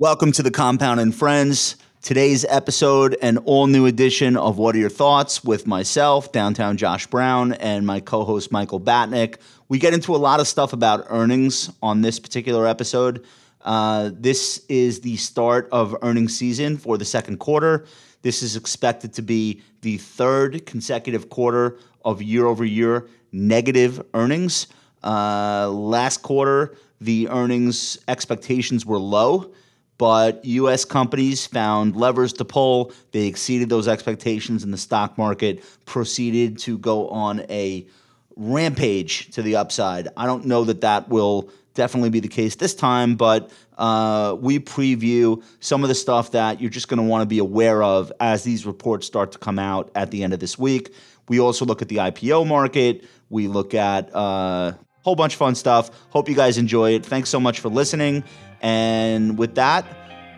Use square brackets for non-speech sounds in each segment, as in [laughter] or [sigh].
Welcome to the Compound and Friends. Today's episode, an all new edition of What Are Your Thoughts with myself, downtown Josh Brown, and my co host Michael Batnick. We get into a lot of stuff about earnings on this particular episode. Uh, this is the start of earnings season for the second quarter. This is expected to be the third consecutive quarter of year over year negative earnings. Uh, last quarter, the earnings expectations were low but U.S. companies found levers to pull. They exceeded those expectations, and the stock market proceeded to go on a rampage to the upside. I don't know that that will definitely be the case this time, but uh, we preview some of the stuff that you're just going to want to be aware of as these reports start to come out at the end of this week. We also look at the IPO market. We look at uh, whole bunch of fun stuff. Hope you guys enjoy it. Thanks so much for listening. And with that,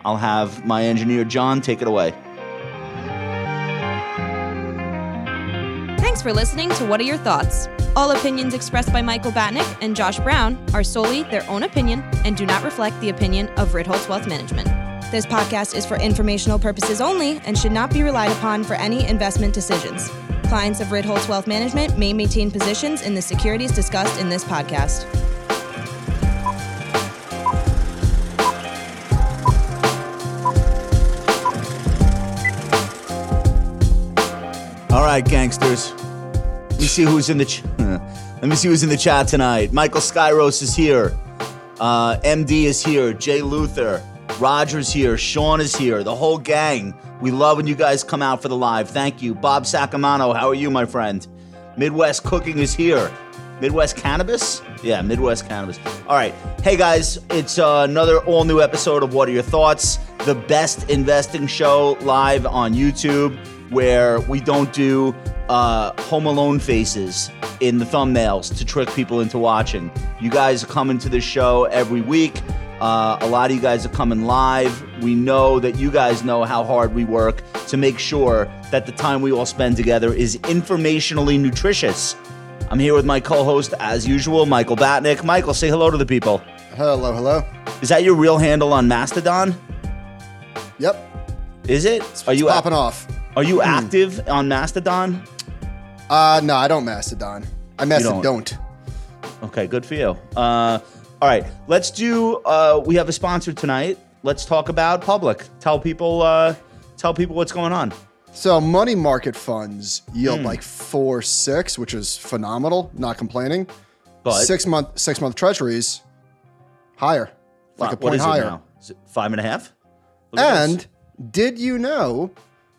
I'll have my engineer John take it away. Thanks for listening to What Are Your Thoughts? All opinions expressed by Michael Batnick and Josh Brown are solely their own opinion and do not reflect the opinion of Ritholtz Wealth Management. This podcast is for informational purposes only and should not be relied upon for any investment decisions. Clients of Ritholtz Wealth Management may maintain positions in the securities discussed in this podcast. All right, gangsters. Let me see who's in the. Ch- [laughs] Let me see who's in the chat tonight. Michael Skyros is here. Uh, MD is here. Jay Luther. Roger's here. Sean is here. The whole gang. We love when you guys come out for the live. Thank you. Bob Sacamano, how are you, my friend? Midwest Cooking is here. Midwest Cannabis? Yeah, Midwest Cannabis. All right. Hey, guys, it's uh, another all new episode of What Are Your Thoughts? The best investing show live on YouTube where we don't do uh, Home Alone faces in the thumbnails to trick people into watching. You guys are coming to this show every week. Uh, a lot of you guys are coming live. We know that you guys know how hard we work to make sure that the time we all spend together is informationally nutritious. I'm here with my co host, as usual, Michael Batnick. Michael, say hello to the people. Hello, hello. Is that your real handle on Mastodon? Yep. Is it? It's, Are you popping off? Are you hmm. active on Mastodon? Uh, no, I don't Mastodon. I Mastodon don't. Okay, good for you. Uh, all right, let's do. Uh, we have a sponsor tonight. Let's talk about public. Tell people. Uh, tell people what's going on. So money market funds yield mm. like four six, which is phenomenal. Not complaining. But six month six month treasuries higher, like a point higher. Is it five and a half? and did you know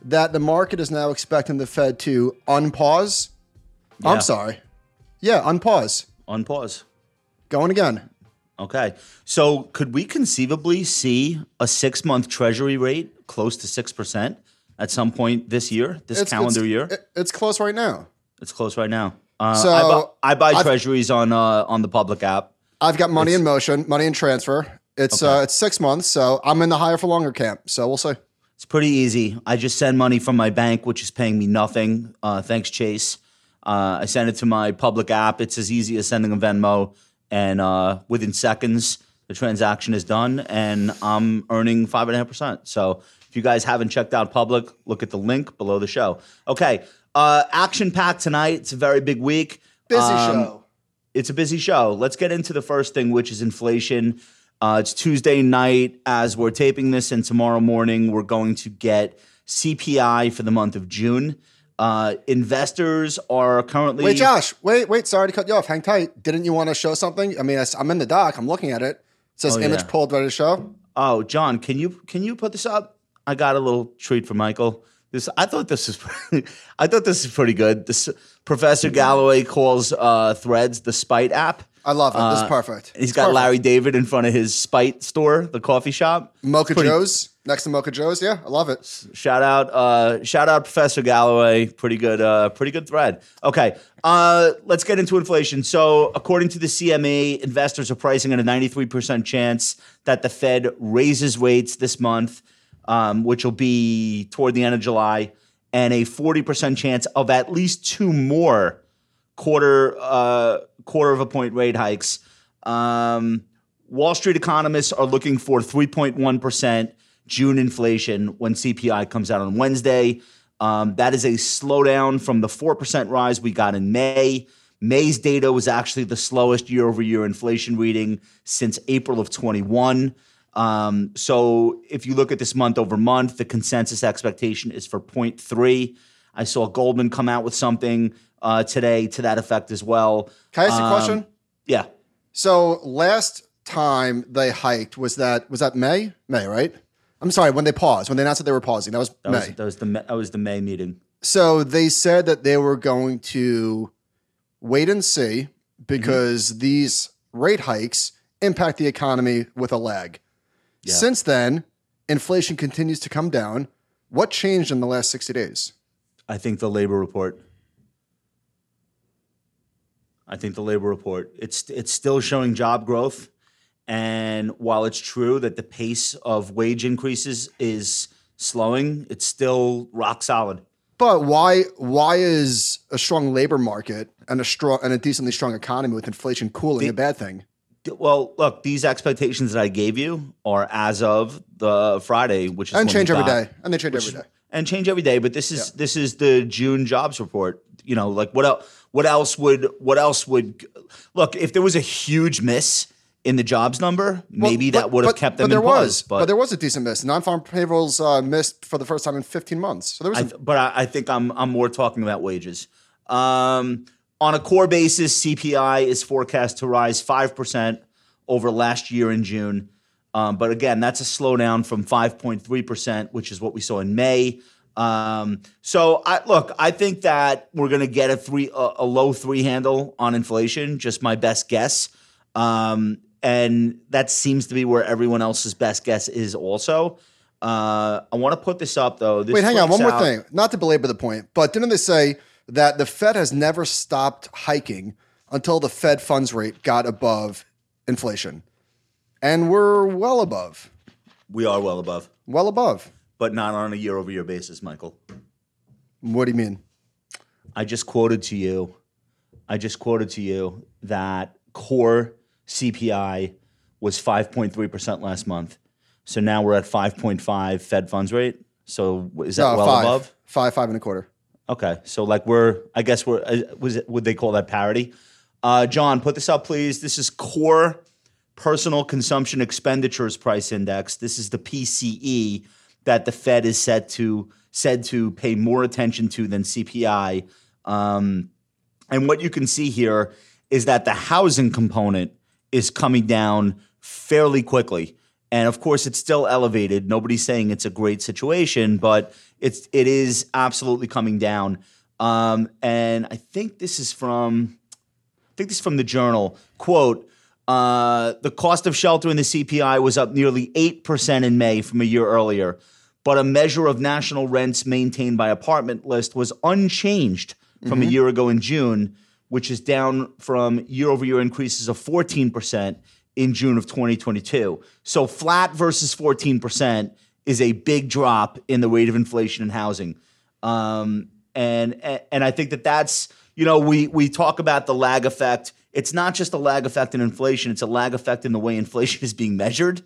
that the market is now expecting the Fed to unpause. Yeah. I'm sorry. Yeah, unpause. Unpause. Going again. Okay. So could we conceivably see a six month treasury rate close to 6% at some point this year, this it's, calendar it's, year? It's close right now. It's close right now. Uh, so I, bu- I buy I've, treasuries on uh, on the public app. I've got money it's, in motion, money in transfer. It's okay. uh, it's six months, so I'm in the higher for longer camp. So we'll see. It's pretty easy. I just send money from my bank, which is paying me nothing. Uh, thanks, Chase. Uh, I send it to my public app. It's as easy as sending a Venmo, and uh, within seconds, the transaction is done, and I'm earning five and a half percent. So if you guys haven't checked out Public, look at the link below the show. Okay, uh, action packed tonight. It's a very big week. Busy um, show. It's a busy show. Let's get into the first thing, which is inflation. Uh, it's Tuesday night as we're taping this, and tomorrow morning we're going to get CPI for the month of June. Uh, investors are currently. Wait, Josh. Wait, wait. Sorry to cut you off. Hang tight. Didn't you want to show something? I mean, I'm in the doc. I'm looking at it. It says oh, image yeah. pulled ready to show. Oh, John, can you can you put this up? I got a little treat for Michael. This I thought this is [laughs] I thought this is pretty good. This Professor Galloway calls uh, Threads the Spite app. I love it. Uh, this is uh, perfect. He's it's got perfect. Larry David in front of his Spite store, the coffee shop. Mocha pretty, Joe's next to Mocha Joe's. Yeah, I love it. Shout out, uh, shout out, Professor Galloway. Pretty good, uh, pretty good thread. Okay, uh, let's get into inflation. So, according to the CME, investors are pricing at a 93% chance that the Fed raises rates this month, um, which will be toward the end of July, and a 40% chance of at least two more quarter uh, quarter of a point rate hikes. Um, Wall Street economists are looking for 3.1% June inflation when CPI comes out on Wednesday. Um, that is a slowdown from the 4% rise we got in May. May's data was actually the slowest year over year inflation reading since April of 21. Um, so if you look at this month over month, the consensus expectation is for 0.3. I saw Goldman come out with something uh, today to that effect as well. Can I ask a um, question? Yeah. So last time they hiked was that was that May? May, right? I'm sorry, when they paused, when they announced that they were pausing, that was that May. Was, that was the that was the May meeting. So they said that they were going to wait and see because mm-hmm. these rate hikes impact the economy with a lag. Yeah. Since then, inflation continues to come down. What changed in the last 60 days? I think the labor report. I think the labor report. It's it's still showing job growth. And while it's true that the pace of wage increases is slowing, it's still rock solid. But why why is a strong labor market and a strong and a decently strong economy with inflation cooling the, a bad thing? Well, look, these expectations that I gave you are as of the Friday, which is and change every day, and they change every day, and change every day. But this is yeah. this is the June jobs report. You know, like what else? What else would what else would look if there was a huge miss? in the jobs number, maybe well, but, that would have kept them but there in was, But, but, there was a decent miss. Non-farm payrolls uh, missed for the first time in 15 months. So there was. A- but I, I, think I'm I'm more talking about wages. Um, on a core basis, CPI is forecast to rise five percent over last year in June. Um, but again, that's a slowdown from 5.3 percent, which is what we saw in May. Um, so I look, I think that we're going to get a three a, a, low three handle on inflation. Just my best guess. Um, and that seems to be where everyone else's best guess is also. Uh, I want to put this up though. This Wait, hang on. One out. more thing. Not to belabor the point, but didn't they say that the Fed has never stopped hiking until the Fed funds rate got above inflation? And we're well above. We are well above. Well above. But not on a year over year basis, Michael. What do you mean? I just quoted to you. I just quoted to you that core CPI was 5.3% last month. So now we're at 5.5 Fed funds rate. So is that no, well five. above? Five, five and a quarter. Okay. So like we're, I guess we're, uh, was it, would they call that parity? Uh, John, put this up, please. This is core personal consumption expenditures price index. This is the PCE that the Fed is set to said to pay more attention to than CPI. Um, and what you can see here is that the housing component is coming down fairly quickly. And of course, it's still elevated. Nobody's saying it's a great situation, but it's it is absolutely coming down. Um, and I think this is from I think this is from the journal. Quote, uh, the cost of shelter in the CPI was up nearly 8% in May from a year earlier, but a measure of national rents maintained by apartment list was unchanged from mm-hmm. a year ago in June which is down from year over year increases of 14% in June of 2022. So flat versus 14% is a big drop in the rate of inflation in housing. Um, and, and I think that that's, you know, we, we talk about the lag effect. It's not just a lag effect in inflation, it's a lag effect in the way inflation is being measured.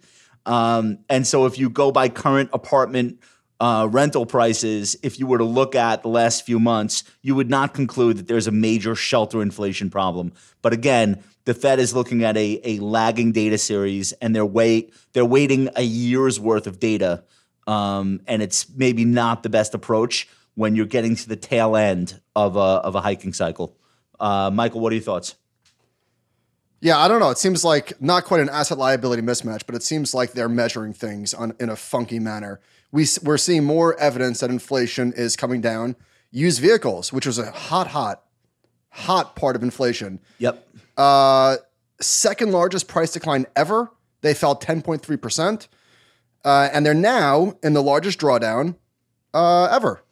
Um, and so if you go by current apartment uh, rental prices, if you were to look at the last few months, you would not conclude that there's a major shelter inflation problem. But again, the Fed is looking at a, a lagging data series, and they're wait they're waiting a year's worth of data, um, and it's maybe not the best approach when you're getting to the tail end of a of a hiking cycle. Uh, Michael, what are your thoughts? Yeah, I don't know. It seems like not quite an asset liability mismatch, but it seems like they're measuring things on, in a funky manner we, we're seeing more evidence that inflation is coming down. Used vehicles, which was a hot, hot, hot part of inflation. Yep. Uh, second largest price decline ever. They fell 10.3%. Uh, and they're now in the largest drawdown uh, ever,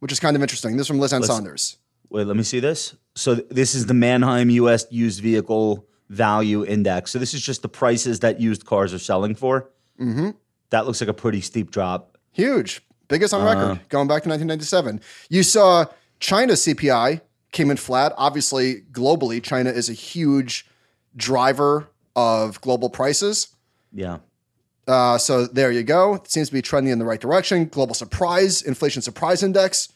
which is kind of interesting. This is from Liz Ann Sonders. Wait, let me see this. So th- this is the Manheim U.S. used vehicle value index. So this is just the prices that used cars are selling for. Mm-hmm. That looks like a pretty steep drop. Huge. Biggest on record, uh, going back to 1997. You saw China CPI came in flat. Obviously, globally, China is a huge driver of global prices. Yeah. Uh, so there you go. It seems to be trending in the right direction. Global surprise, inflation surprise index.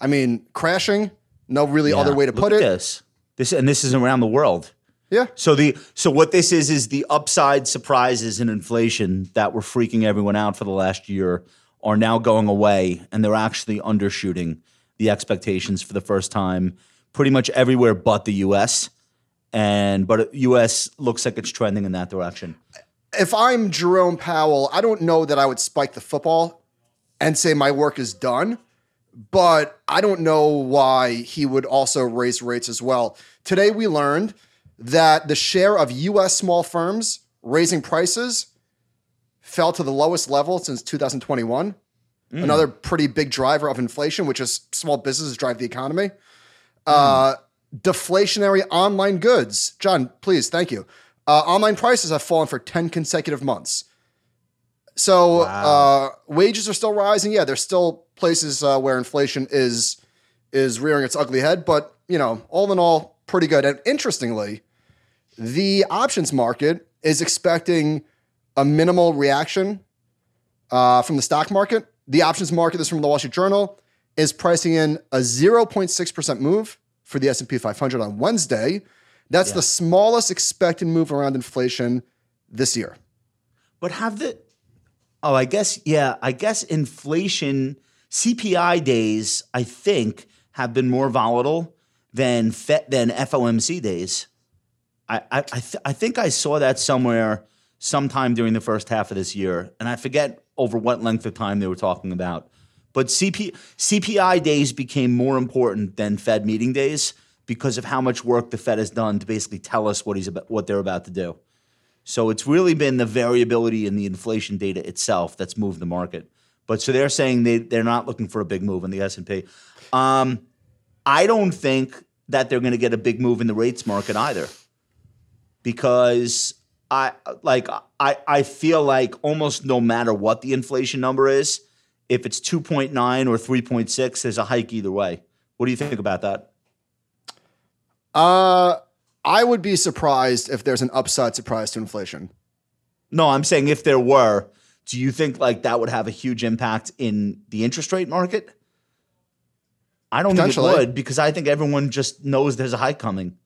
I mean, crashing. No really other way to Look put it. This. this and this is around the world. Yeah. So the so what this is is the upside surprises in inflation that were freaking everyone out for the last year are now going away and they're actually undershooting the expectations for the first time pretty much everywhere but the US. And but US looks like it's trending in that direction. If I'm Jerome Powell, I don't know that I would spike the football and say my work is done, but I don't know why he would also raise rates as well. Today we learned that the share of US small firms raising prices fell to the lowest level since 2021. Another pretty big driver of inflation, which is small businesses drive the economy. Uh, deflationary online goods. John, please, thank you. Uh, online prices have fallen for 10 consecutive months. So uh, wages are still rising. Yeah, there's still places uh, where inflation is is rearing its ugly head, but you know, all in all, pretty good. And interestingly, the options market is expecting a minimal reaction uh, from the stock market. The options market, this is from the Wall Street Journal, is pricing in a 0.6% move for the S&P 500 on Wednesday. That's the smallest expected move around inflation this year. But have the oh, I guess yeah, I guess inflation CPI days I think have been more volatile than than FOMC days. I I th- I think I saw that somewhere sometime during the first half of this year, and I forget over what length of time they were talking about. But CP, CPI days became more important than Fed meeting days because of how much work the Fed has done to basically tell us what he's about, what they're about to do. So it's really been the variability in the inflation data itself that's moved the market. But so they're saying they they're not looking for a big move in the S and P. Um, I don't think that they're going to get a big move in the rates market either, because I like I I feel like almost no matter what the inflation number is, if it's two point nine or three point six, there's a hike either way. What do you think about that? Uh, I would be surprised if there's an upside surprise to inflation. No, I'm saying if there were, do you think like that would have a huge impact in the interest rate market? I don't think it would because I think everyone just knows there's a hike coming.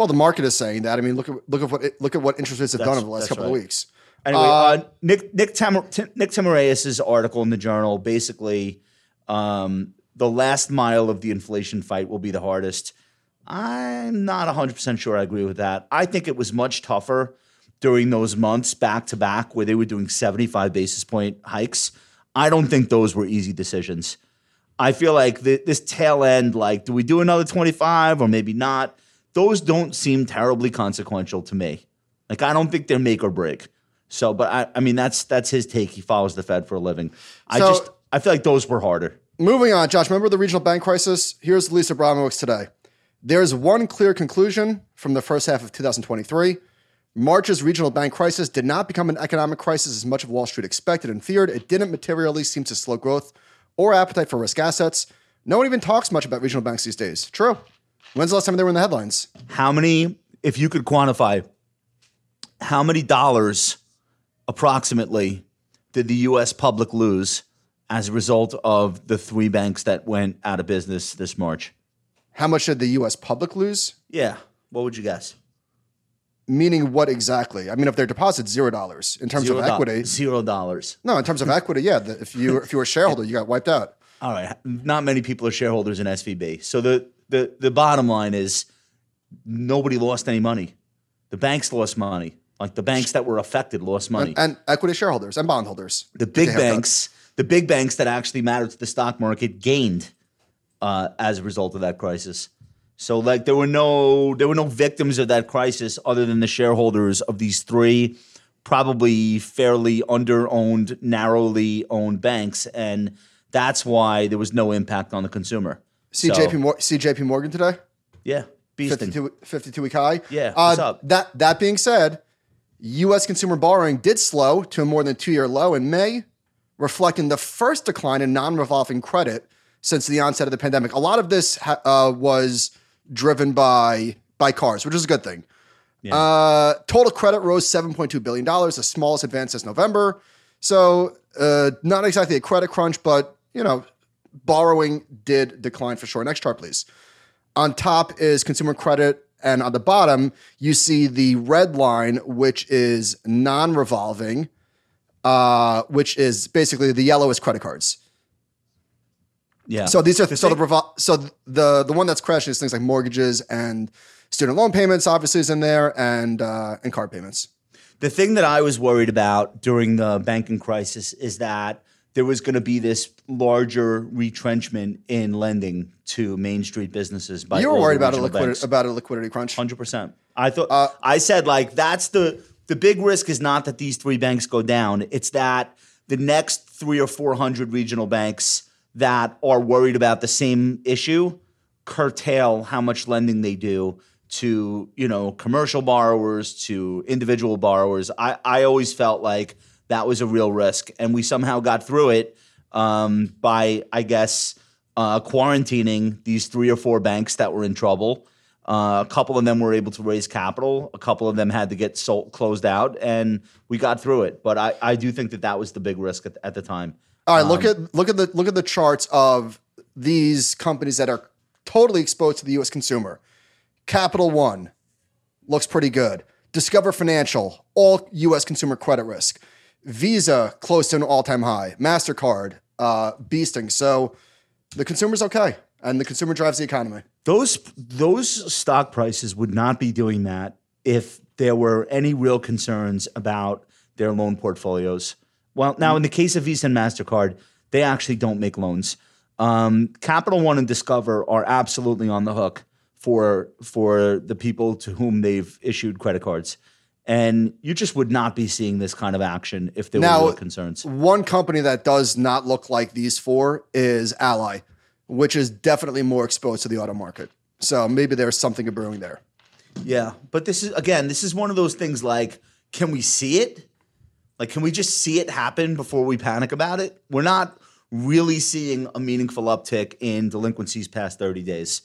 Well, the market is saying that. I mean, look at look at what it, look at what interest rates have done That's- over the last couple of weeks. Anyway, Uh, uh, Nick Nick Tam- Nick article in the journal basically um, the last mile of the inflation fight will be the hardest. I'm not 100% sure I agree with that. I think it was much tougher during those months back to back where they were doing 75 basis point hikes. I don't think those were easy decisions. I feel like th- this tail end, like, do we do another 25 or maybe not? Those don't seem terribly consequential to me. Like, I don't think they're make or break. So, but I, I mean, that's that's his take. He follows the Fed for a living. I So- just, I feel like those were harder. Moving on, Josh. Remember the regional bank crisis? Here's Lisa Abramowicz today. There's one clear conclusion from the first half of 2023. March's regional bank crisis did not become an economic crisis as much of Wall Street expected and feared. It didn't materially seem to slow growth or appetite for risk assets. No one even talks much about regional banks these days. True. When's the last time they were in the headlines? How many, if you could quantify, how many dollars approximately did the U.S. public lose as a result of the three banks that went out of business this March? How much did the US public lose? Yeah. What would you guess? Meaning what exactly? I mean, if their deposits zero dollars in terms Zero of do- equity. Zero dollars. No, in terms of equity, yeah. The, if you if you were a shareholder, you got wiped out. All right. Not many people are shareholders in SVB. So the the the bottom line is nobody lost any money. The banks lost money. Like the banks that were affected lost money. And equity shareholders and bondholders. the big Take a haircut. banks, the big banks that actually matter to the stock market gained uh, as a result of that crisis. So like there were no there were no victims of that crisis other than the shareholders of these three probably fairly under-owned, narrowly owned banks and that's why there was no impact on the consumer. See So, JP Mor- see JP Morgan today? Yeah. Beasting. 52, 52 week high. Yeah, Uh, what's up? That that being said, U.S. consumer borrowing did slow to a more than two year low in May, reflecting the first decline in non revolving credit since the onset of the pandemic. A lot of this ha- uh, was driven by by cars, which is a good thing. Uh, total credit rose $7.2 billion, the smallest advance since November. So, uh, not exactly a credit crunch, but, you know, borrowing did decline for sure. Next chart, please. On top is consumer credit. And on the bottom, you see the red line, which is non revolving, uh, which is basically the yellow is credit cards. Yeah. So these are so the revol- so the the one that's crashing is things like mortgages and student loan payments. Obviously, is in there and uh, and card payments. The thing that I was worried about during the banking crisis is that there was going to be this larger retrenchment in lending to Main Street businesses. By you were worried about a liquidity banks. about a liquidity crunch. Hundred percent. I thought Uh, I said like that's the the big risk is not that these three banks go down. It's that the next three or four hundred regional banks that are worried about the same issue curtail how much lending they do to you know commercial borrowers to individual borrowers. I I always felt like that was a real risk, and we somehow got through it um, by I guess uh, quarantining these three or four banks that were in trouble. Uh, a couple of them were able to raise capital. A couple of them had to get sold, closed out, and we got through it. But I, I do think that that was the big risk at, at the time. All right, look at look at the look at the charts of these companies that are totally exposed to the U.S. consumer. Capital One looks pretty good. Discover Financial, all U.S. consumer credit risk. Visa close to an all-time high. Mastercard uh, beasting. So the consumer's okay, and the consumer drives the economy. Those those stock prices would not be doing that if there were any real concerns about their loan portfolios. Well, now in the case of Visa and Mastercard, they actually don't make loans. Um, Capital One and Discover are absolutely on the hook for for the people to whom they've issued credit cards, and you just would not be seeing this kind of action if there Now- were concerns. One company that does not look like these four is Ally, which is definitely more exposed to the auto market. So maybe there's something brewing there. Yeah, but this is again, this is one of those things like, can we see it? Like, can we just see it happen before we panic about it? We're not really seeing a meaningful uptick in delinquencies past 30 days.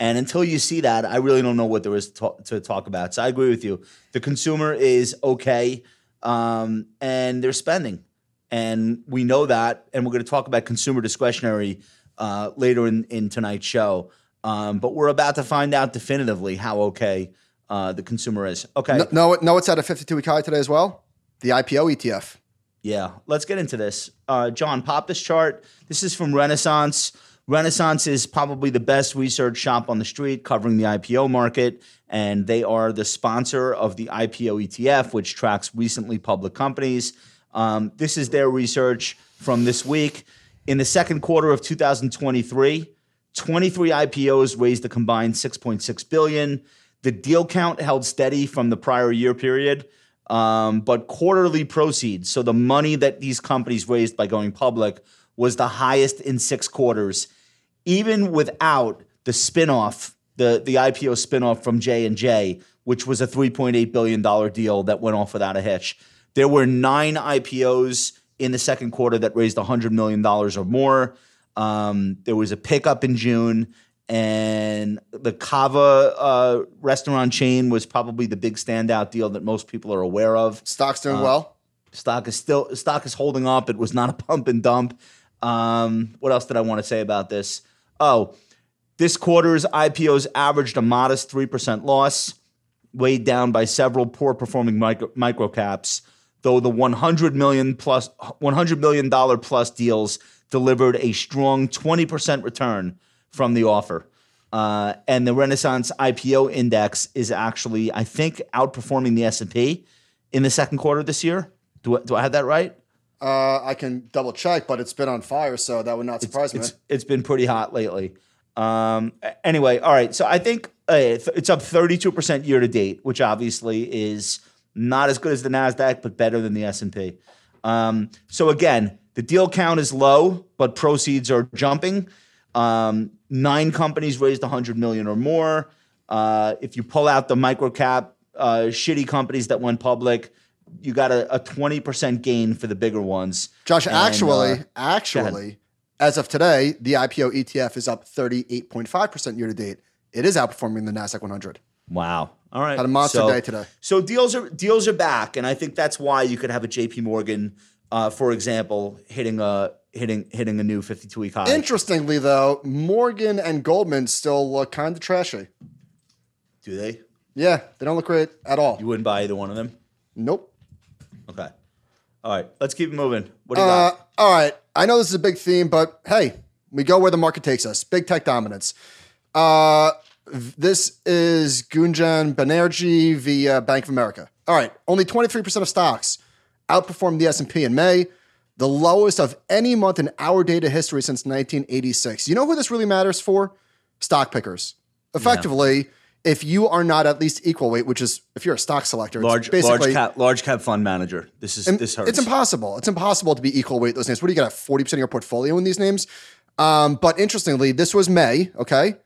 And until you see that, I really don't know what there is to talk, to talk about. So I agree with you. The consumer is okay, um, and they're spending, and we know that. And we're going to talk about consumer discretionary uh, later in, in tonight's show. Um, but we're about to find out definitively how okay uh, the consumer is. Okay. No, no, no, it's at a 52 week high today as well. The IPO ETF. Yeah, let's get into this. Uh, John, pop this chart. This is from Renaissance. Renaissance is probably the best research shop on the street covering the IPO market, and they are the sponsor of the IPO ETF, which tracks recently public companies. Um, this is their research from this week. In the second quarter of 2023, 23 IPOs raised a combined 6.6 billion. The deal count held steady from the prior year period, um, but quarterly proceeds, so the money that these companies raised by going public, was the highest in six quarters, even without the spinoff, the the IPO spinoff from J and J, which was a 3.8 billion dollar deal that went off without a hitch. There were nine IPOs in the second quarter that raised 100 million dollars or more. Um, there was a pickup in June, and the Cava uh, restaurant chain was probably the big standout deal that most people are aware of. Stock's Uh, doing well. Stock is still stock is holding up. It was not a pump and dump. Um, what else did I want to say about this? Oh, this quarter's IPOs averaged a modest three percent loss, weighed down by several poor performing micro, micro caps. Though the 100 million plus 100 million dollar plus deals delivered a strong 20 percent return from the offer. Uh, and the Renaissance IPO index is actually, I think, outperforming the S and P in the second quarter this year. Do do I have that right? Uh, I can double check, but it's been on fire, so that would not surprise me. It's it's been pretty hot lately. Um, anyway, all right. So I think uh, it's it's up 32% year to date, which obviously is not as good as the Nasdaq, but better than the S and P. Um, so again, the deal count is low, but proceeds are jumping. Um, nine companies raised 100 million or more. Uh, if you pull out the micro cap uh, shitty companies that went public, you got a, a 20% gain for the bigger ones. Josh, And, actually, uh, actually, as of today, the IPO ETF is up 38.5% year to date. It is outperforming the NASDAQ 100. Wow. All right. Had a monster So- day today. So deals are deals are back, and I think that's why you could have a J.P. Morgan, uh, for example, hitting a hitting hitting a new 52 week high. Interestingly, though, Morgan and Goldman still look kind of trashy. Do they? Yeah, they don't look great at all. You wouldn't buy either one of them. Nope. All right. Let's keep it moving. What do you Uh, got? all right. I know this is a big theme, but hey, we go where the market takes us. Big tech dominance. Uh, this is Gunjan Banerjee via Bank of America. All right. Only 23% of stocks outperformed the S&P in May, the lowest of any month in our data history since 1986. You know who this really matters for? Stock pickers. Effectively, if you are not at least equal weight, which is if you're a stock selector, it's Large basically large cap large cap fund manager. This is this hurts. it's impossible. It's impossible to be equal weight those names. What do you got? Forty percent of your portfolio in these names. Um, but interestingly, this was May. Okay,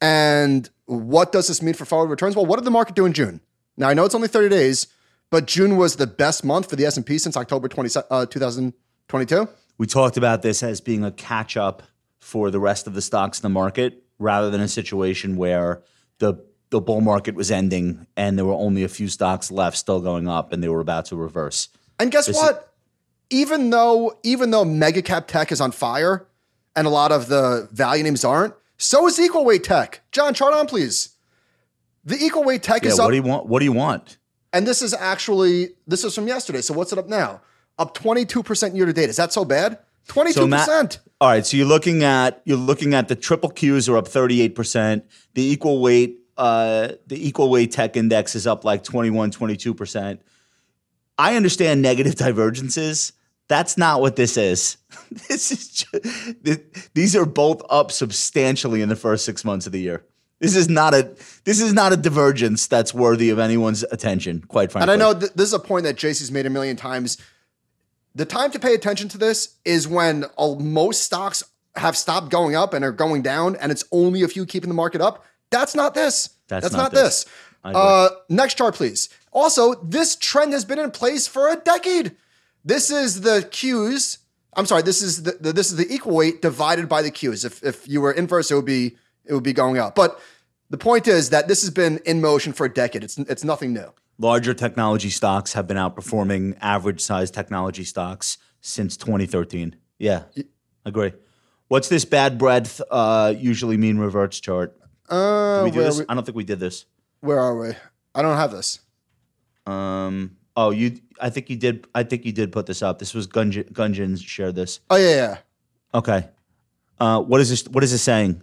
and what does this mean for forward returns? Well, what did the market do in June? Now I know it's only thirty days, but June was the best month for the S and P since October 20, uh, 2022. we talked about this as being a catch up for the rest of the stocks in the market rather than a situation where the the bull market was ending and there were only a few stocks left still going up and they were about to reverse. And guess This what? even though even though mega cap tech is on fire, and a lot of the value names aren't, so is equal weight tech. John, chart on please. The equal weight tech Yeah, is what up. do you want? What do you want? And this is actually this is from yesterday. So what's it up now? Up 22% year to date. Is that so bad? 22%. So Matt- all right, so you're looking at you're looking at the triple Qs are up 38%. The equal weight uh, the equal weight tech index is up like 21, 22%. I understand negative [laughs] divergences. That's not what this is. [laughs] this is ju- th- these are both up substantially in the first 6 months of the year. This is not a this is not a divergence that's worthy of anyone's attention, quite frankly. and I know th- this is a point that JC's made a million times. The time to pay attention to this is when all, most stocks have stopped going up and are going down, and it's only a few keeping the market up. That's not this. That's That's, not not, this. this. Uh, next chart, please. Also, this trend has been in place for a decade. This is the Qs. I'm sorry. This is the, the this is the equal weight divided by the Qs. If if you were inverse, it would be it would be going up. But the point is that this has been in motion for a decade. It's it's nothing new. larger technology stocks have been outperforming average size technology stocks since 2013. Yeah, agree. What's this bad breadth uh, usually mean reverts chart? Uh, Did we do this? we- I don't think we did this. where are we? I don't have this. Um, oh, you. I think you did. I think you did put this up. This was Gunjan. Gunjan shared this. Oh yeah, yeah. Okay. Uh, what is this? What is this saying?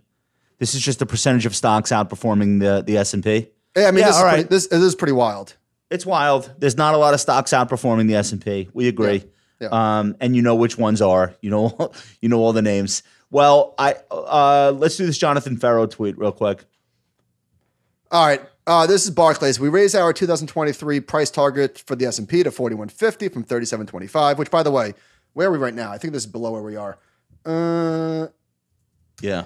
This is just the percentage of stocks outperforming the the S and P. Yeah, I mean, Yeah, this, is all pretty, this this is pretty wild. It's wild. There's not a lot of stocks outperforming the S and P. We agree. Yeah. Um, and you know which ones are. You know, [laughs] you know all the names. Well, I uh, let's do this Jonathan Ferro tweet real quick. All right. Uh, this is Barclays. We raised our 2023 price target for the S&P to 4150 from 3725, which by the way, where are we right now? I think this is below where we are. Uh, Yeah,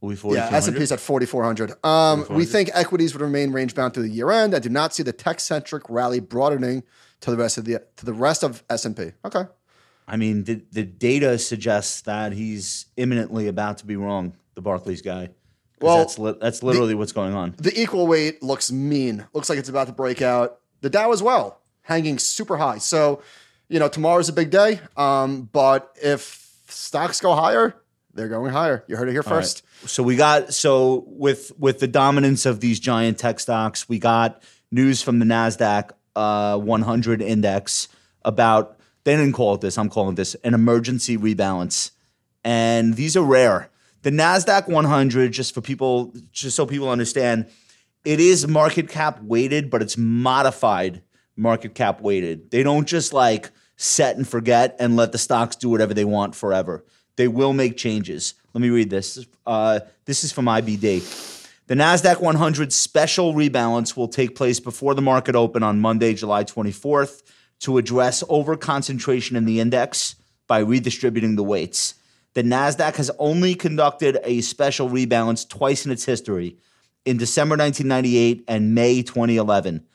we yeah, S&P is at 4400. Um, we think equities would remain range bound through the year end I do not see the tech-centric rally broadening to the rest of the to the rest of S&P. Okay. I mean, the the data suggests that he's imminently about to be wrong. The Barclays guy. Well, that's li- that's literally what's going on. The equal weight looks mean. Looks like it's about to break out. The Dow as well, hanging super high. So, you know, tomorrow's a big day. Um, but if stocks go higher, they're going higher. You heard it here All right. first. So we got so with with the dominance of these giant tech stocks, we got news from the Nasdaq uh, 100 index about they didn't call it this. I'm calling this an emergency rebalance, and these are rare. The Nasdaq 100, just for people, just so people understand, it is market cap weighted, but it's modified market cap weighted. They don't just like set and forget and let the stocks do whatever they want forever. They will make changes. Let me read this. Uh, this is from IBD. The NASDAQ 100 special rebalance will take place before the market open on Monday, July 24th, to address overconcentration in the index by redistributing the weights. The NASDAQ has only conducted a special rebalance twice in its history in December 1998 and May 2011.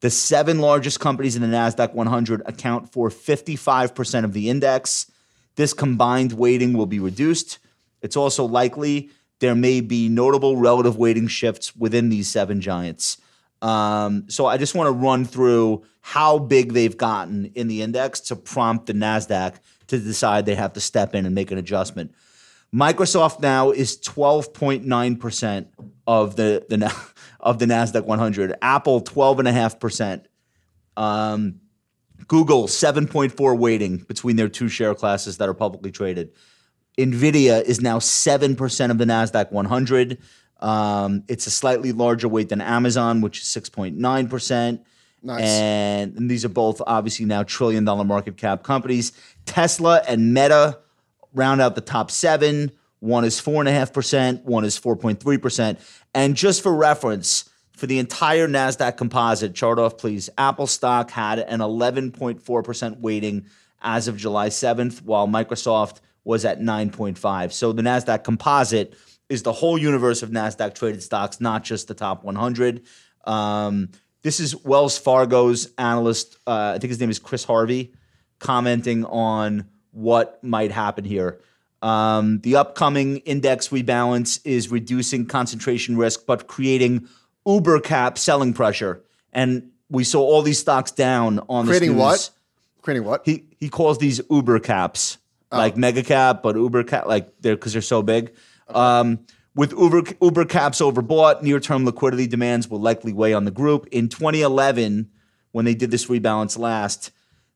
The seven largest companies in the NASDAQ 100 account for 55% of the index. This combined weighting will be reduced. It's also likely there may be notable relative weighting shifts within these seven giants. Um, so I just want to run through how big they've gotten in the index to prompt the Nasdaq to decide they have to step in and make an adjustment. Microsoft now is 12.9% of the, the [laughs] of the Nasdaq 100. Apple 12.5%. Um, Google 7.4 weighting between their two share classes that are publicly traded. Nvidia is now 7% of the Nasdaq 100. Um, it's a slightly larger weight than Amazon, which is 6.9%. Nice. And, and these are both obviously now trillion dollar market cap companies. Tesla and Meta round out the top seven. One is 4.5%, one is 4.3%. And just for reference, for the entire NASDAQ composite, chart off please, Apple stock had an 11.4% weighting as of July 7th, while Microsoft was at 9.5. So the NASDAQ composite is the whole universe of NASDAQ traded stocks, not just the top 100. Um, this is Wells Fargo's analyst, uh, I think his name is Chris Harvey, commenting on what might happen here. Um, the upcoming index rebalance is reducing concentration risk, but creating uber cap selling pressure. And we saw all these stocks down on Creating what? Creating what? He he calls these uber caps, like mega cap, but uber cap, like they're because they're so big. Um, with Uber Uber caps overbought, near term liquidity demands will likely weigh on the group. In 2011, when they did this rebalance last,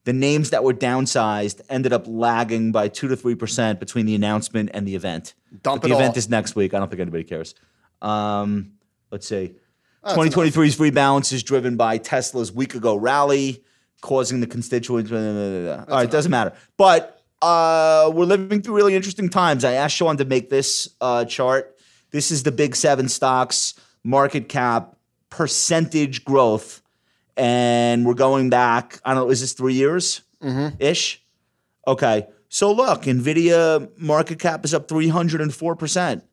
the names that were downsized ended up lagging by two to three percent between the announcement and the event. Dump But the event all. is next week. I don't think anybody cares. Um, let's see. 2023's rebalance is driven by Tesla's week ago rally, causing the constituents. All right, doesn't matter. But uh, we're living through really interesting times. I asked Sean to make this uh, chart. This is the big seven stocks market cap percentage growth, and we're going back. I don't know. Is this three years ish? Okay. So look, Nvidia market cap is up three hundred and four percent.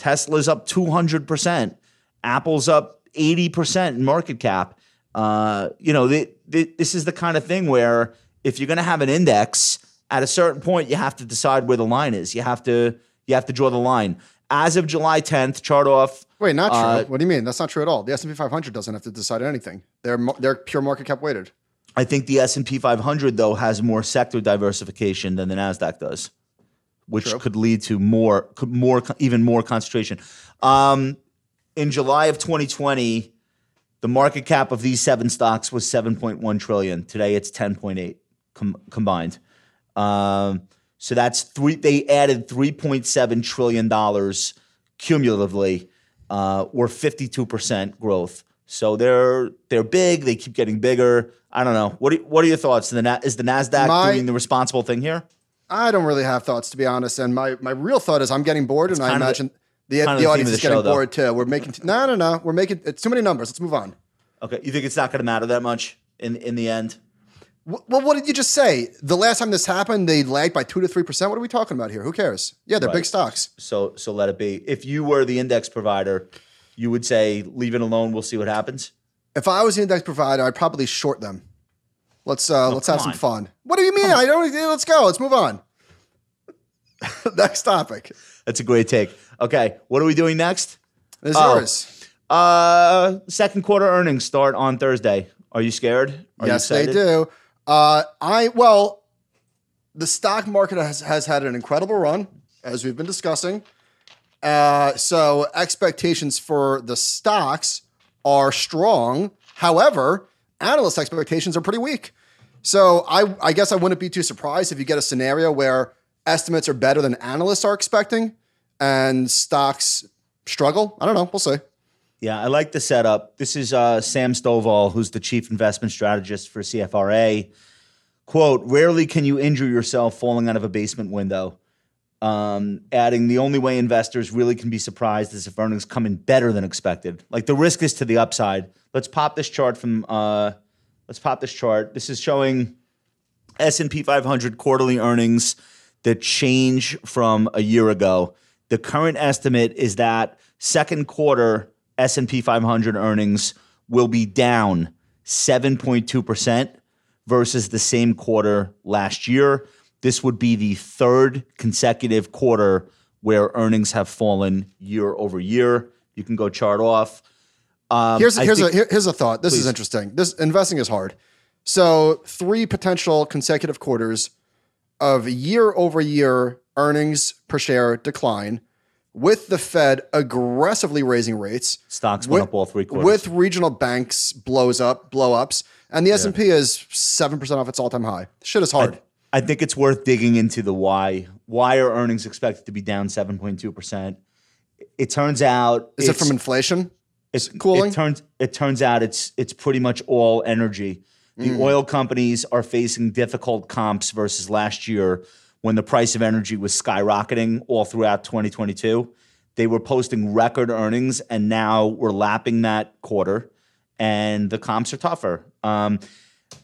Tesla's up 200%. Apple's up 80% in market cap. Uh, you know, the, the, this is the kind of thing where if you're going to have an index, at a certain point, you have to decide where the line is. You have to you have to draw the line. As of July 10th, chart off. Wait, not true. Uh, what do you mean? That's not true at all. The S and P 500 doesn't have to decide anything. They're they're pure market cap weighted. I think the S&P 500 though has more sector diversification than the Nasdaq does, which True. could lead to more more even more concentration. Um, in July of 2020, the market cap of these seven stocks was 7.1 trillion. Today it's 10.8 com- combined. Um, so that's three. They added 3.7 trillion dollars cumulatively, uh, or 52 percent growth. So they're they're big. They keep getting bigger. I don't know. What are, what are your thoughts? The Na- is the Nasdaq My- doing the responsible thing here? I don't really have thoughts to be honest. And my, my real thought is I'm getting bored, and I of the- imagine the, the, the audience of is the getting though. bored too. We're making t- no no no. We're making it's too many numbers. Let's move on. Okay, you think it's not going to matter that much in in the end? Well, what did you just say? The last time this happened, they lagged by two to three percent. What are we talking about here? Who cares? Yeah, they're Right. big stocks. So so let it be. If you were the index provider, you would say leave it alone. We'll see what happens. If I was the index provider, I'd probably short them. Let's uh, let's have Oh, come some fun. What do you mean? I don't. Let's go. Let's move on. [laughs] Next topic That's a great take. Okay, what are we doing next? is Oh. yours. Uh, second quarter earnings start on Thursday. Are you scared? Are you yes, they do. Uh, I well, the stock market has has had an incredible run as we've been discussing. Uh, so expectations for the stocks are strong. However, analyst expectations are pretty weak. So I, I guess I wouldn't be too surprised if you get a scenario where estimates are better than analysts are expecting, and stocks struggle. I don't know. We'll see. Yeah, I like the setup. This is uh, Sam Stovall, who's the chief investment strategist for CFRA. Quote, rarely can you injure yourself falling out of a basement window. Um, adding, the only way investors really can be surprised is if earnings come in better than expected. Like the risk is to the upside. Let's pop this chart from, uh, let's pop this chart. This is showing S&P 500 quarterly earnings that change from a year ago. The current estimate is that second quarter S&P 500 earnings will be down 7.2% versus the same quarter last year. This would be the third consecutive quarter where earnings have fallen year over year. You can go chart off. Um, Here's here's think- a here- here's a thought. This Please. is interesting. This investing is hard. So three potential consecutive quarters of year over year earnings per share decline, with the Fed aggressively raising rates, stocks went with- up all three quarters. with regional banks blows up blow ups, and the S and P is seven percent off its all time high. Shit is hard. I think it's worth digging into the why. Why are earnings expected to be down 7.2%? It turns out is it from inflation? it's cooling? It turns it turns out it's it's pretty much all energy. The Mm. oil companies are facing difficult comps versus last year when the price of energy was skyrocketing all throughout 2022. They were posting record earnings, and now we're lapping that quarter, and the comps are tougher. Um,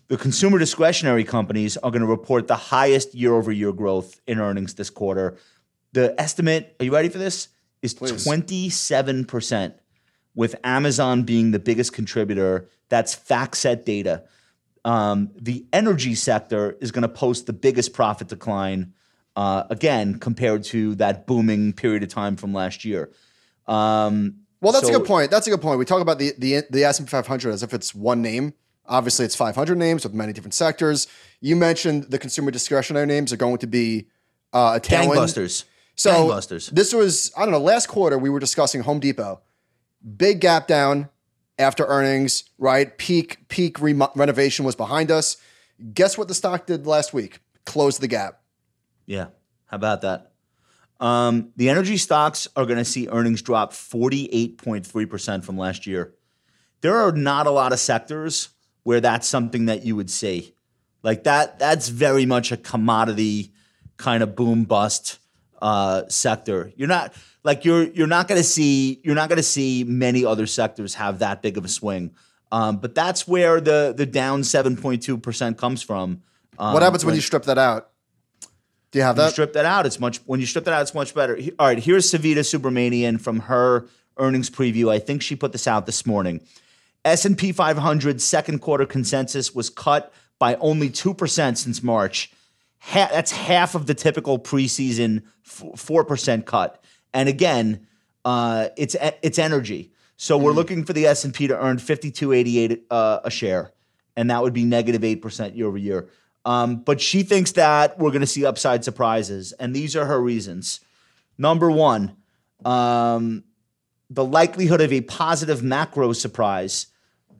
the consumer discretionary companies are going to report the highest year over year growth in earnings this quarter. The estimate, are you ready for this? Is Please. 27%, with Amazon being the biggest contributor. That's FactSet data. Um, the energy sector is going to post the biggest profit decline, uh, again, compared to that booming period of time from last year. Um, Well, that's a good point. That's a good point. We talk about the the the S and P 500 as if it's one name. Obviously, it's 500 names with many different sectors. You mentioned the consumer discretionary names are going to be uh, a tailwind. Gangbusters. So Gangbusters. this was I don't know. Last quarter we were discussing Home Depot, big gap down after earnings. Right, peak peak remo- renovation was behind us. Guess what the stock did last week? Closed the gap. Yeah. How about that? Um, the energy stocks are going to see earnings drop 48.3% from last year. There are not a lot of sectors where that's something that you would see. Like that, that's very much a commodity kind of boom bust uh, sector. You're not like you're you're not going to see you're not going to see many other sectors have that big of a swing. Um, but that's where the the down 7.2% comes from. Um, What happens when you strip that out? Do you have when you that? strip that out, it's much. When you strip that out, it's much better. He- All right, here's Savita Subramanian from her earnings preview. I think she put this out this morning. S and P 500 second quarter consensus was cut by only two percent since March. Ha- that's half of the typical preseason four percent cut. And again, uh, it's it's energy. So we're looking for the S and P to earn 52.88 uh, a share, and that would be negative eight percent year over year. Um, but she thinks that we're going to see upside surprises, and these are her reasons. Number one, um, the likelihood of a positive macro surprise,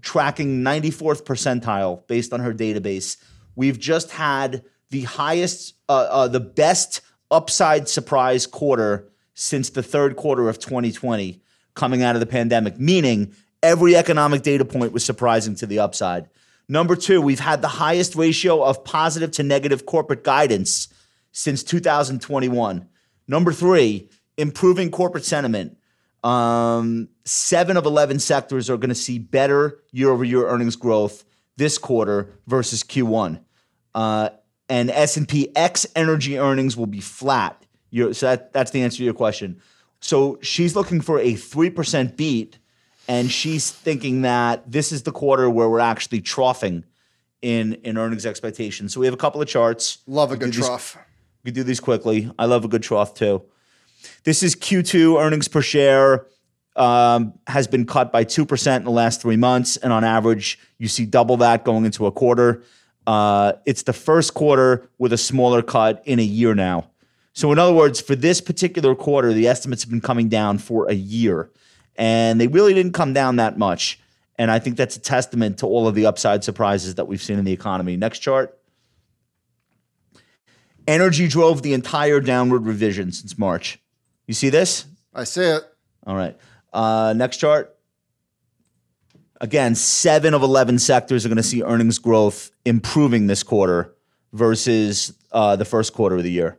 tracking 94th percentile based on her database. We've just had the highest, uh, uh, the best upside surprise quarter since the third quarter of 2020 coming out of the pandemic, meaning every economic data point was surprising to the upside. Number two, we've had the highest ratio of positive to negative corporate guidance since 2021. Number three, improving corporate sentiment. Um, seven of 11 sectors are going to see better year over year earnings growth this quarter versus Q1. Uh, and S&P X energy earnings will be flat. You're, so that, that's the answer to your question. So she's looking for a 3% beat, and she's thinking that this is the quarter where we're actually troughing in, in earnings expectations. So we have a couple of charts. Love a We good these- trough. we do these quickly. I love a good trough too. This is Q2 earnings per share um, has been cut by 2% in the last three months. And on average, you see double that going into a quarter. Uh, it's the first quarter with a smaller cut in a year now. So, in other words, for this particular quarter, the estimates have been coming down for a year. And they really didn't come down that much. And I think that's a testament to all of the upside surprises that we've seen in the economy. Next chart. Energy drove the entire downward revision since March. You see this? I see it. All right. Uh, next chart. Again, seven of 11 sectors are going to see earnings growth improving this quarter versus uh, the first quarter of the year.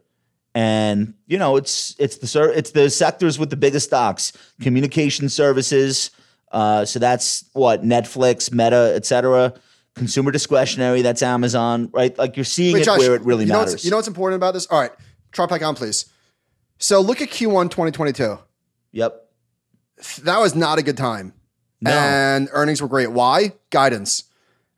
And you know, it's it's the it's the sectors with the biggest stocks, communication services. Uh, so that's what Netflix, Meta, et cetera. Consumer discretionary, that's Amazon, right? Like you're seeing Wait, it Josh, where it really you know matters. What's, you know what's important about this? All right, try back on, please. So look at Q1 2022. yep. That was not a good time. No. And earnings were great. Why? Guidance.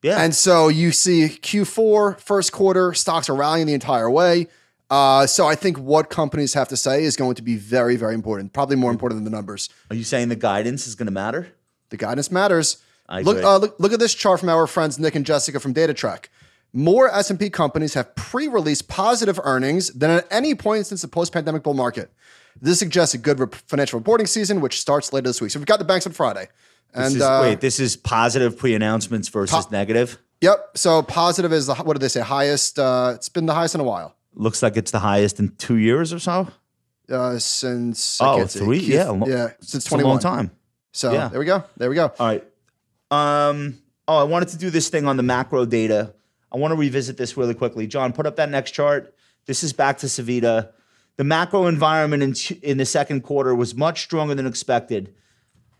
Yeah. And so you see Q4, first quarter, stocks are rallying the entire way. Uh, so I think what companies have to say is going to be very, very important. Probably more important than the numbers. Are you saying the guidance is going to matter? The guidance matters. I look, uh, look, look at this chart from our friends Nick and Jessica from DataTrek. More S&P companies have pre-released positive earnings than at any point since the post-pandemic bull market. This suggests a good rep- financial reporting season, which starts later this week. So we've got the banks on Friday. This is, uh, wait, this is positive pre-announcements versus negative. yep. So positive is the what did they say? Highest. Uh, it's been the highest in a while Looks like it's the highest in two years or so. uh, since Oh, see. three? Yeah, yeah, since twenty one. time. So Yeah. there we go. There we go. All right. Um. Oh, I wanted to do this thing on the macro data. I want to revisit this really quickly. John, put up that next chart. This is back to Savita. The macro environment in, in the second quarter was much stronger than expected.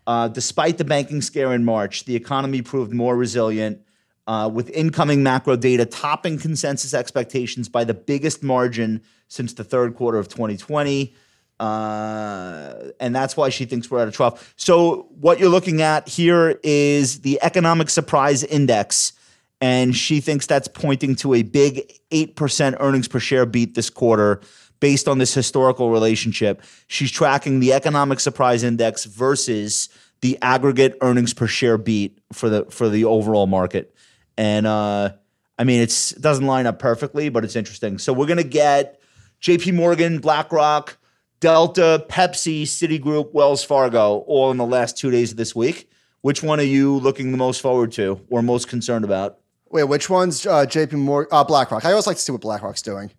Uh, despite the banking scare in March, the economy proved more resilient, uh, with incoming macro data topping consensus expectations by the biggest margin since the third quarter of 2020. Uh, and that's why she thinks we're at a trough. So, what you're looking at here is the economic surprise index. And she thinks that's pointing to a big 8% earnings per share beat this quarter based on this historical relationship. She's tracking the economic surprise index versus the aggregate earnings per share beat for the for the overall market. And uh, I mean, it's it doesn't line up perfectly, but it's interesting. So we're gonna get J.P. Morgan, BlackRock, Delta, Pepsi, Citigroup, Wells Fargo, all in the last two days of this week. Which one are you looking the most forward to or most concerned about? Wait, which one's uh, JP Morgan? Uh, BlackRock. I always like to see what BlackRock's doing,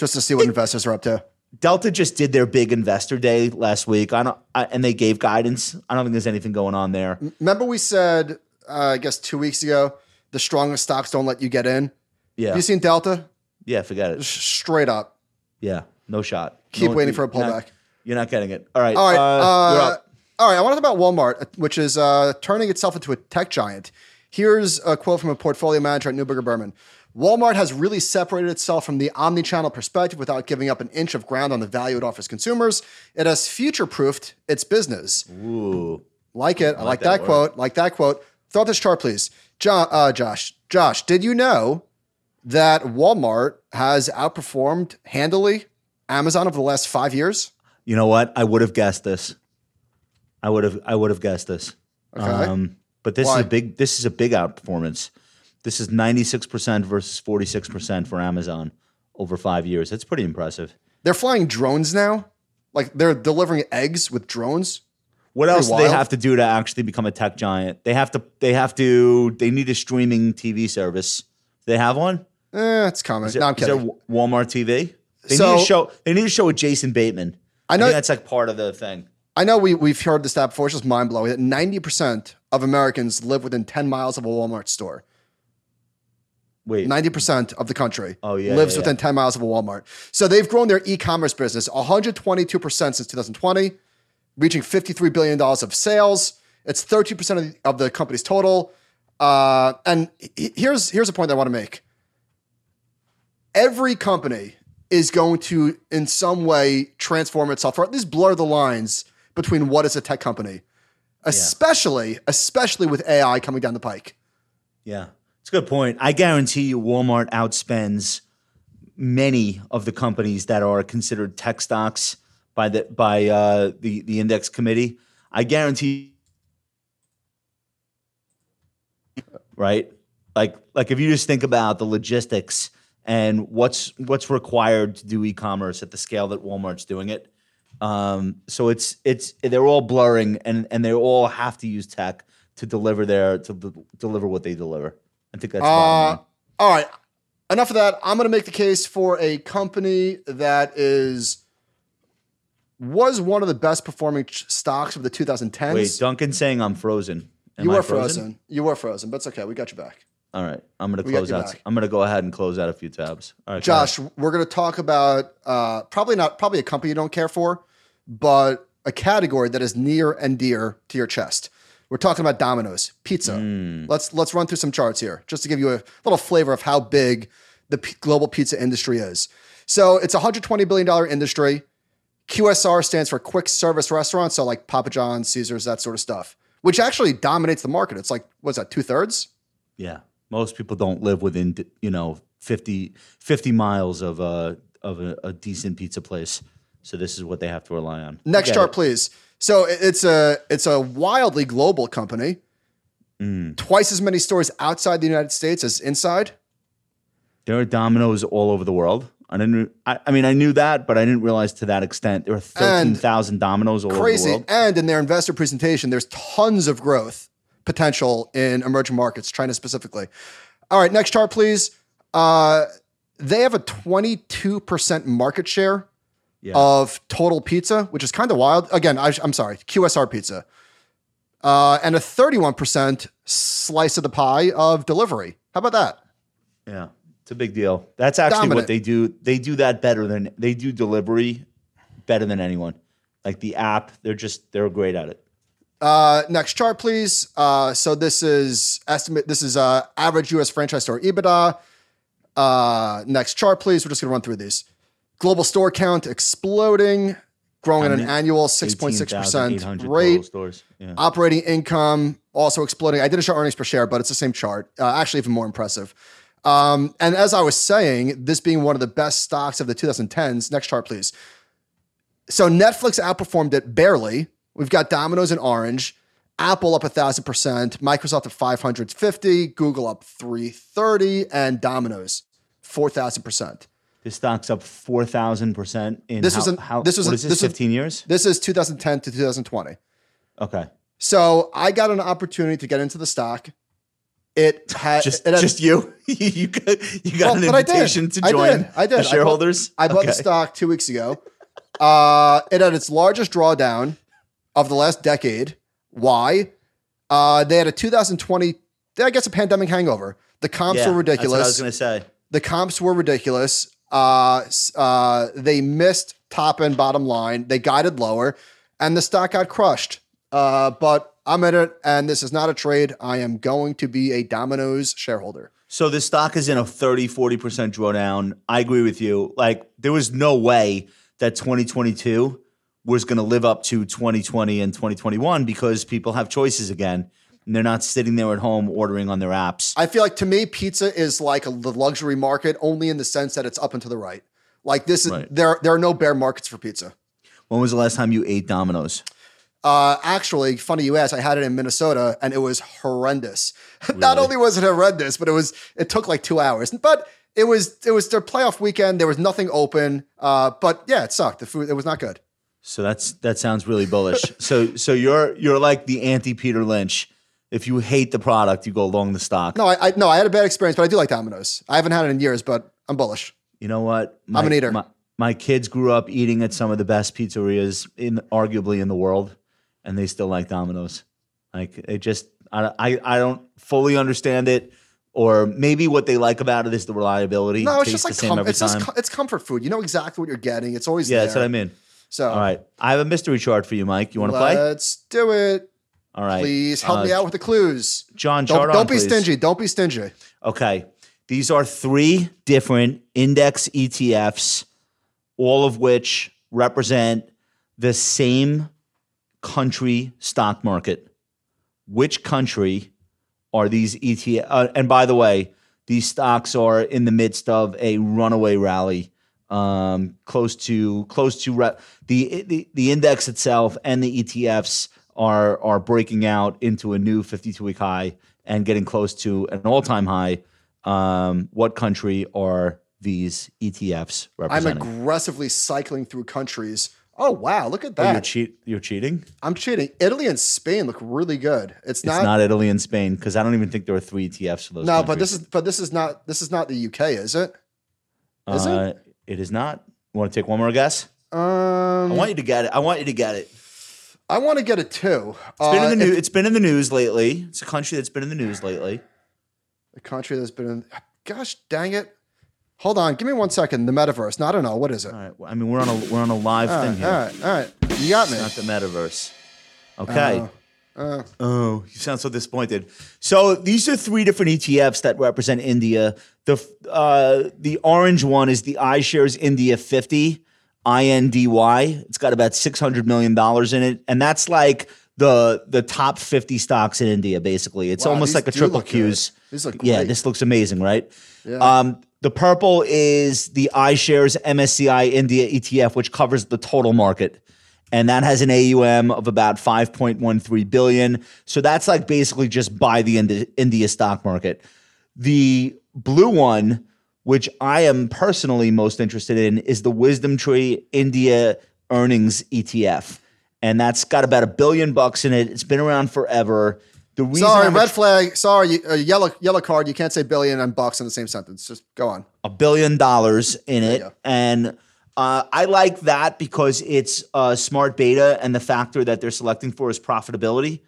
just to see what investors are up to. Delta just did their big investor day last week. I don't, I, and they gave guidance. I don't think there's anything going on there. Remember we said, uh, I guess two weeks ago, the strongest stocks don't let you get in. Yeah, You seen Delta? yeah, forget it. Straight up. Yeah, no shot. Keep No- waiting for a you're not- pullback. You're not getting it. All right. All right. uh, Uh, all right. I want to talk about Walmart, which is uh, turning itself into a tech giant. Here's a quote from a portfolio manager at Neuberger Berman. Walmart has really separated itself from the omni-channel perspective without giving up an inch of ground on the value it offers consumers. It has future-proofed its business. Ooh. Like it. I like, that that, quote. Like that quote. Throw up this chart, please. Jo- uh, Josh. Josh, did you know that Walmart has outperformed handily Amazon over the last five years? You know what? I would have guessed this. I would have. I would have guessed this. Okay. Um, but this Why? is a big. This is a big outperformance. This is ninety six percent versus forty six percent for Amazon over five years. That's pretty impressive. They're flying drones now. Like they're delivering eggs with drones. What else do they have to do to actually become a tech giant? They have to. They have to. They need a streaming TV service. Do they have one? Eh, it's coming. Is there, no, I'm is there kidding. Walmart TV? They So- need to show. They need to show with Jason Bateman. I know- think that's like part of the thing. I know we, we've heard this stat before. It's just mind blowing that 90% of Americans live within 10 miles of a Walmart store. Wait. 90% of the country Oh, yeah, lives yeah, within 10 miles of a Walmart. So they've grown their e commerce business 122% since 2020, reaching $53 billion of sales. It's 13% of the, of the company's total. Uh, and he- here's, here's a point that I want to make every company is going to, in some way, transform itself or at least blur the lines between what is a tech company, especially, especially with AI coming down the pike. Yeah, it's a good point. I guarantee you, Walmart outspends many of the companies that are considered tech stocks by the by uh, the the index committee. I guarantee, right? Like like if you just think about the logistics and what's what's required to do e-commerce at the scale that Walmart's doing it. Um, so it's it's they're all blurring and and they all have to use tech to deliver their to deliver what they deliver. I think that's Uh, all right. Enough of that. I'm going to make the case for a company that is was one of the best performing stocks of the 2010s. Wait, Duncan saying I'm frozen. Am you were frozen? You were frozen, but it's okay. We got you back. All right, I'm gonna We close out. back. I'm gonna go ahead and close out a few tabs. All right, go. Josh, we're going to talk about uh, probably not probably a company you don't care for, but a category that is near and dear to your chest. We're talking about Domino's pizza. Hmm. Let's let's run through some charts here just to give you a little flavor of how big the p- global pizza industry is. So it's a 120 billion dollar industry. QSR stands for quick service restaurants, so like Papa John's, Caesars, that sort of stuff, which actually dominates the market. It's like what's that, two thirds? Yeah, most people don't live within you know 50, 50 miles of a of a, a decent pizza place, so this is what they have to rely on. Next chart, it. please. So it's a it's a wildly global company. Mm. Twice as many stores outside the United States as inside. There are Domino's all over the world. I didn't. I, I mean, I knew that, but I didn't realize to that extent. There are thirteen thousand Domino's all over the Crazy. world. And in their investor presentation, there's tons of growth potential in emerging markets, China specifically. All right, next chart, please. Uh, they have a 22% market share Yeah. of total pizza, which is kind of wild. Again, I, am sorry, QSR pizza. Uh, and a 31% slice of the pie of delivery. How about that? Yeah, it's a big deal. That's actually Dominant. what they do. They do that better than they do delivery better than anyone. Like the app, they're just they're great at it. Uh, next chart, please. Uh, so this is estimate. This is uh, average U.S. franchise store EBITDA. Uh, next chart, please. We're just gonna run through these. Global store count exploding, growing at an annual six point six percent rate. stores. Yeah. Operating income also exploding. I didn't show earnings per share, but it's the same chart. Uh, actually, even more impressive. Um, and as I was saying, this being one of the best stocks of the 2010s. Next chart, please. So Netflix outperformed it barely. We've got Domino's in orange, Apple up a thousand percent, Microsoft at 550, Google up 330, and Domino's 4,000 percent. This stock's up four thousand percent in This how, was an- how this was what a- is this, this was- fifteen years? This is 2010 to 2020. Okay, So I got an opportunity to get into the stock. It had just it had, just [laughs] you you got you got Well, an I did. invitation to I join did. I did. I the shareholders. I bought the Okay. stock two weeks ago. [laughs] Uh, it had its largest drawdown of the last decade. Why? Uh, they had a 2020, I guess, a pandemic hangover. The comps Yeah, were That's what I was gonna say. the comps were ridiculous. Uh, uh, they missed top and bottom line. They guided lower, and the stock got crushed. Uh, but I'm in it, and this is not a trade. I am going to be a Domino's shareholder. So the stock is in a 30, 40% drawdown. I agree with you. Like there was no way that 2022 was going to live up to 2020 and 2021 because people have choices again. And they're not sitting there at home ordering on their apps. I feel like to me, pizza is like a, the luxury market, only in the sense that it's up and to the right. Like this is Right. there. There are no bear markets for pizza. When was the last time you ate Domino's? Uh, actually, funny you ask. I had it in Minnesota, and it was horrendous. [laughs] Not only was it horrendous, but it was it took like two hours. But it was it was their playoff weekend. There was nothing open. Uh, but yeah, it sucked. The food it was not good. So that's that sounds really bullish. [laughs] so so you're you're like the anti Peter Lynch. If you hate the product, you go long the stock. No, I, I no, I had a bad experience, but I do like Domino's. I haven't had it in years, but I'm bullish. You know what? My, I'm an eater. My, my kids grew up eating at some of the best pizzerias in arguably in the world, and they still like Domino's. Like it just, I, I, I don't fully understand it, or maybe what they like about it is the reliability. No, it's just like com- it's just time. it's comfort food. You know exactly what you're getting. It's always yeah, there. that's what I mean. So All right, I have a mystery chart for you, Mike. You want to play? Let's do it. All right, Please help Uh, me out with the clues. John. Don't, don't on, be please. stingy. Don't be stingy. Okay. These are three different index ETFs, all of which represent the same country stock market. Which country are these ETF? Uh, and by the way, these stocks are in the midst of a runaway rally, um, close to close to re- the, the the index itself and the ETFs are are breaking out into a new 52 week high and getting close to an all time high. Um, what country are these ETFs I'm aggressively cycling through countries. Oh wow, look at Oh, you're that. cheat. You're cheating. I'm cheating. Italy and Spain look really good. It's It's not, not, Italy and Spain because I don't even think there are three ETFs for those. No, but this is but this is not this is not the UK, is it? is it? Uh, it is not. Want to take one more guess? I Um want you to get it. I want you to get it. I want to get it too. It's been in the Uh, news. It's been in the news lately. It's a country that's been in the news lately. a country that's been in gosh dang it. Hold on, give me one second. The metaverse. No, I don't know. What is it? All right. well, I mean, we're on a we're on a live All thing right, here. all right, all right. You got me. Not the metaverse. Okay. Uh, Oh, you sound so disappointed. So these are three different ETFs that represent India. The uh, the orange one is the iShares India 50, INDY. It's got about six hundred million dollars in it, and that's like the the top fifty stocks in India. Basically, it's Wow, almost like a triple. Qs. Yeah, this looks amazing, right? Yeah. Um, the purple is the iShares MSCI India ETF, which covers the total market. and that has an AUM of about 5.13 billion. So that's like basically just buy the Indi- India stock market. The blue one, which I am personally most interested in, is the Wisdom Tree India Earnings ETF, and that's got about a billion bucks in it. It's been around forever. The reason Sorry, I'm red flag. Sorry, uh, yellow yellow card. You can't say billion and bucks in the same sentence. Just go on. a billion dollars in it, and uh, I like that because it's a smart beta, and the factor that they're selecting for is profitability.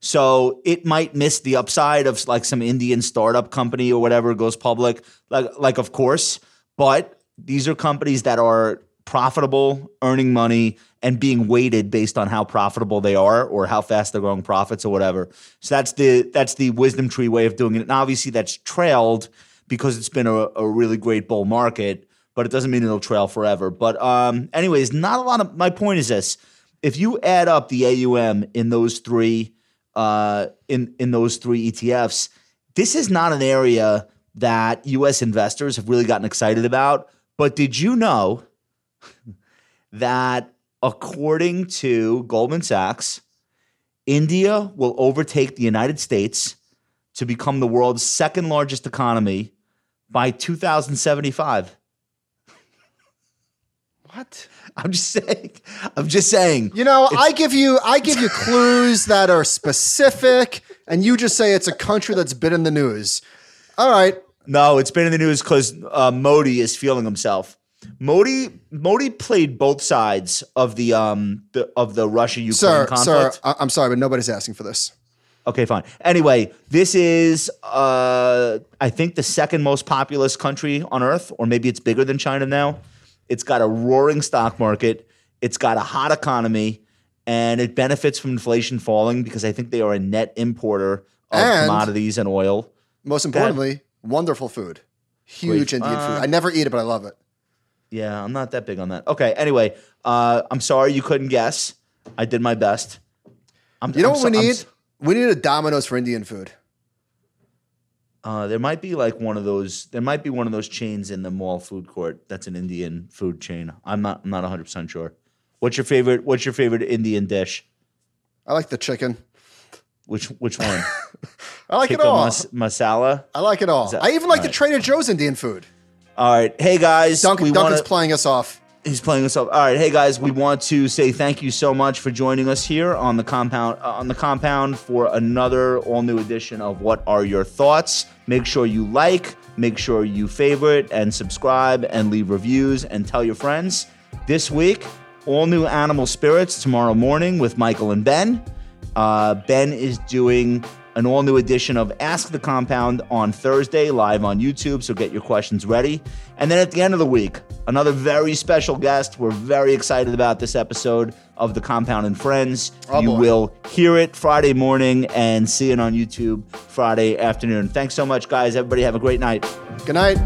So it might miss the upside of like some Indian startup company or whatever goes public, like like of course, but these are companies that are profitable, earning money, and being weighted based on how profitable they are or how fast they're growing profits or whatever. So that's the that's the wisdom tree way of doing it. And obviously that's trailed because it's been a, a really great bull market, but it doesn't mean it'll trail forever. But um, anyways, not a lot of my point is this. If you add up the AUM in those three uh, in in those three ETFs, this is not an area that U.S. investors have really gotten excited about. But did you know [laughs] that according to Goldman Sachs, India will overtake the United States to become the world's second largest economy by 2075? What? [laughs] I'm just saying. I'm just saying. You know, I give you I give you clues that are specific, and you just say it's a country that's been in the news. All right. No, it's been in the news because uh, Modi is feeling himself. Modi Modi played both sides of the um the, of the Russia Ukraine conflict. sir, I- I'm sorry, but nobody's asking for this. Okay, fine. Anyway, this is uh I think the second most populous country on earth, or maybe it's bigger than China now. It's got a roaring stock market. It's got a hot economy, and it benefits from inflation falling because I think they are a net importer of And- commodities and oil. Most importantly, wonderful food. Huge. Indian Uh, food. I never eat it, but I love it. Yeah, I'm not that big on that. Okay, anyway, uh, I'm sorry you couldn't guess. I did my best. I'm, You know I'm what we I'm need? we need a Domino's for Indian food. Uh, there might be like one of those. There might be one of those chains in the mall food court. That's an Indian food chain. I'm not. I'm not 100 percent sure. What's your favorite? What's your favorite Indian dish? I like the chicken. Which which one? [laughs] I like Tikka it all. mas- masala. I like it all. that- I even like the. Trader Joe's Indian food. All right. Hey guys, Duncan, we Duncan's wanna, playing us off. He's playing us off. All right, hey guys, we want to say thank you so much for joining us here on the compound uh, on the compound for another all new edition of What Are Your Thoughts? Make sure you like, make sure you favorite and subscribe and leave reviews and tell your friends. This week, all new Animal Spirits tomorrow morning with Michael and Ben. Uh, ben is doing an all new edition of Ask the Compound on Thursday, live on YouTube. So get your questions ready. And then at the end of the week, another very special guest. We're very excited about this episode of The Compound and Friends. Oh, you boy. will hear it Friday morning and see it on YouTube Friday afternoon. Thanks so much, guys. Everybody have a great night. Good night.